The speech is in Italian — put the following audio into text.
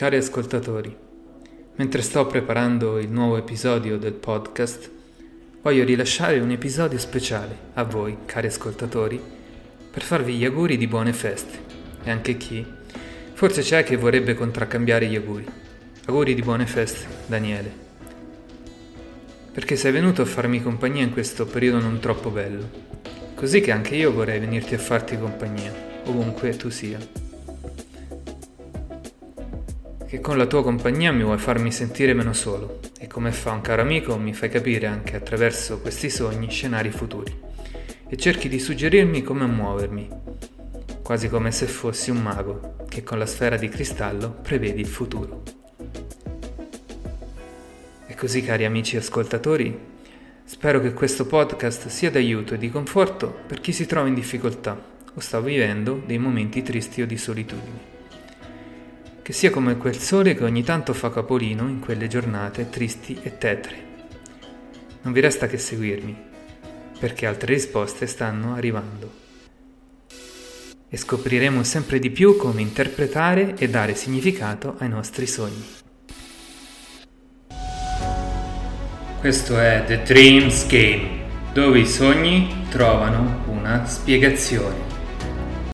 cari ascoltatori, mentre sto preparando il nuovo episodio del podcast, voglio rilasciare un episodio speciale a voi, cari ascoltatori, per farvi gli auguri di buone feste e anche chi forse c'è che vorrebbe contraccambiare gli auguri. Auguri di buone feste, Daniele. Perché sei venuto a farmi compagnia in questo periodo non troppo bello, così che anche io vorrei venirti a farti compagnia, ovunque tu sia che con la tua compagnia mi vuoi farmi sentire meno solo. E come fa un caro amico mi fai capire anche attraverso questi sogni scenari futuri. E cerchi di suggerirmi come muovermi, quasi come se fossi un mago che con la sfera di cristallo prevedi il futuro. E così cari amici ascoltatori, spero che questo podcast sia d'aiuto e di conforto per chi si trova in difficoltà o sta vivendo dei momenti tristi o di solitudine che sia come quel sole che ogni tanto fa capolino in quelle giornate tristi e tetre. Non vi resta che seguirmi, perché altre risposte stanno arrivando. E scopriremo sempre di più come interpretare e dare significato ai nostri sogni. Questo è The Dreams Game, dove i sogni trovano una spiegazione.